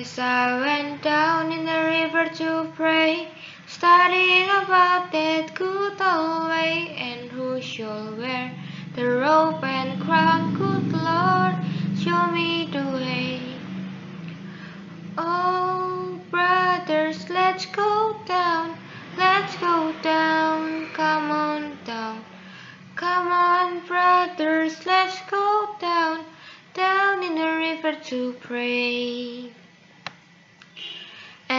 As I went down in the river to pray, studying about that good old way, and who shall wear the robe and crown, good Lord, show me the way. Oh, brothers, let's go down, let's go down, come on down. Come on, brothers, let's go down, down in the river to pray.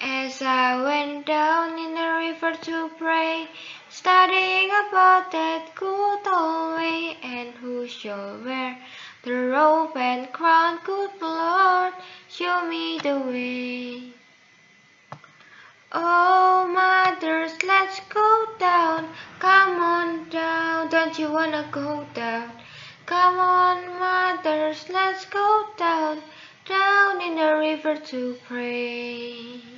As I went down in the river to pray, studying about that good old way, and who shall wear the robe and crown, good Lord, show me the way. Oh, mothers, let's go down, come on down, don't you wanna go down? Come on, mothers, let's go down, down in the river to pray.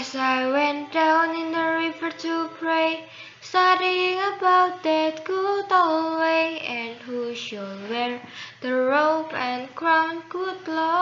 As I went down in the river to pray, studying about that good old way, and who should wear the robe and crown, good Lord,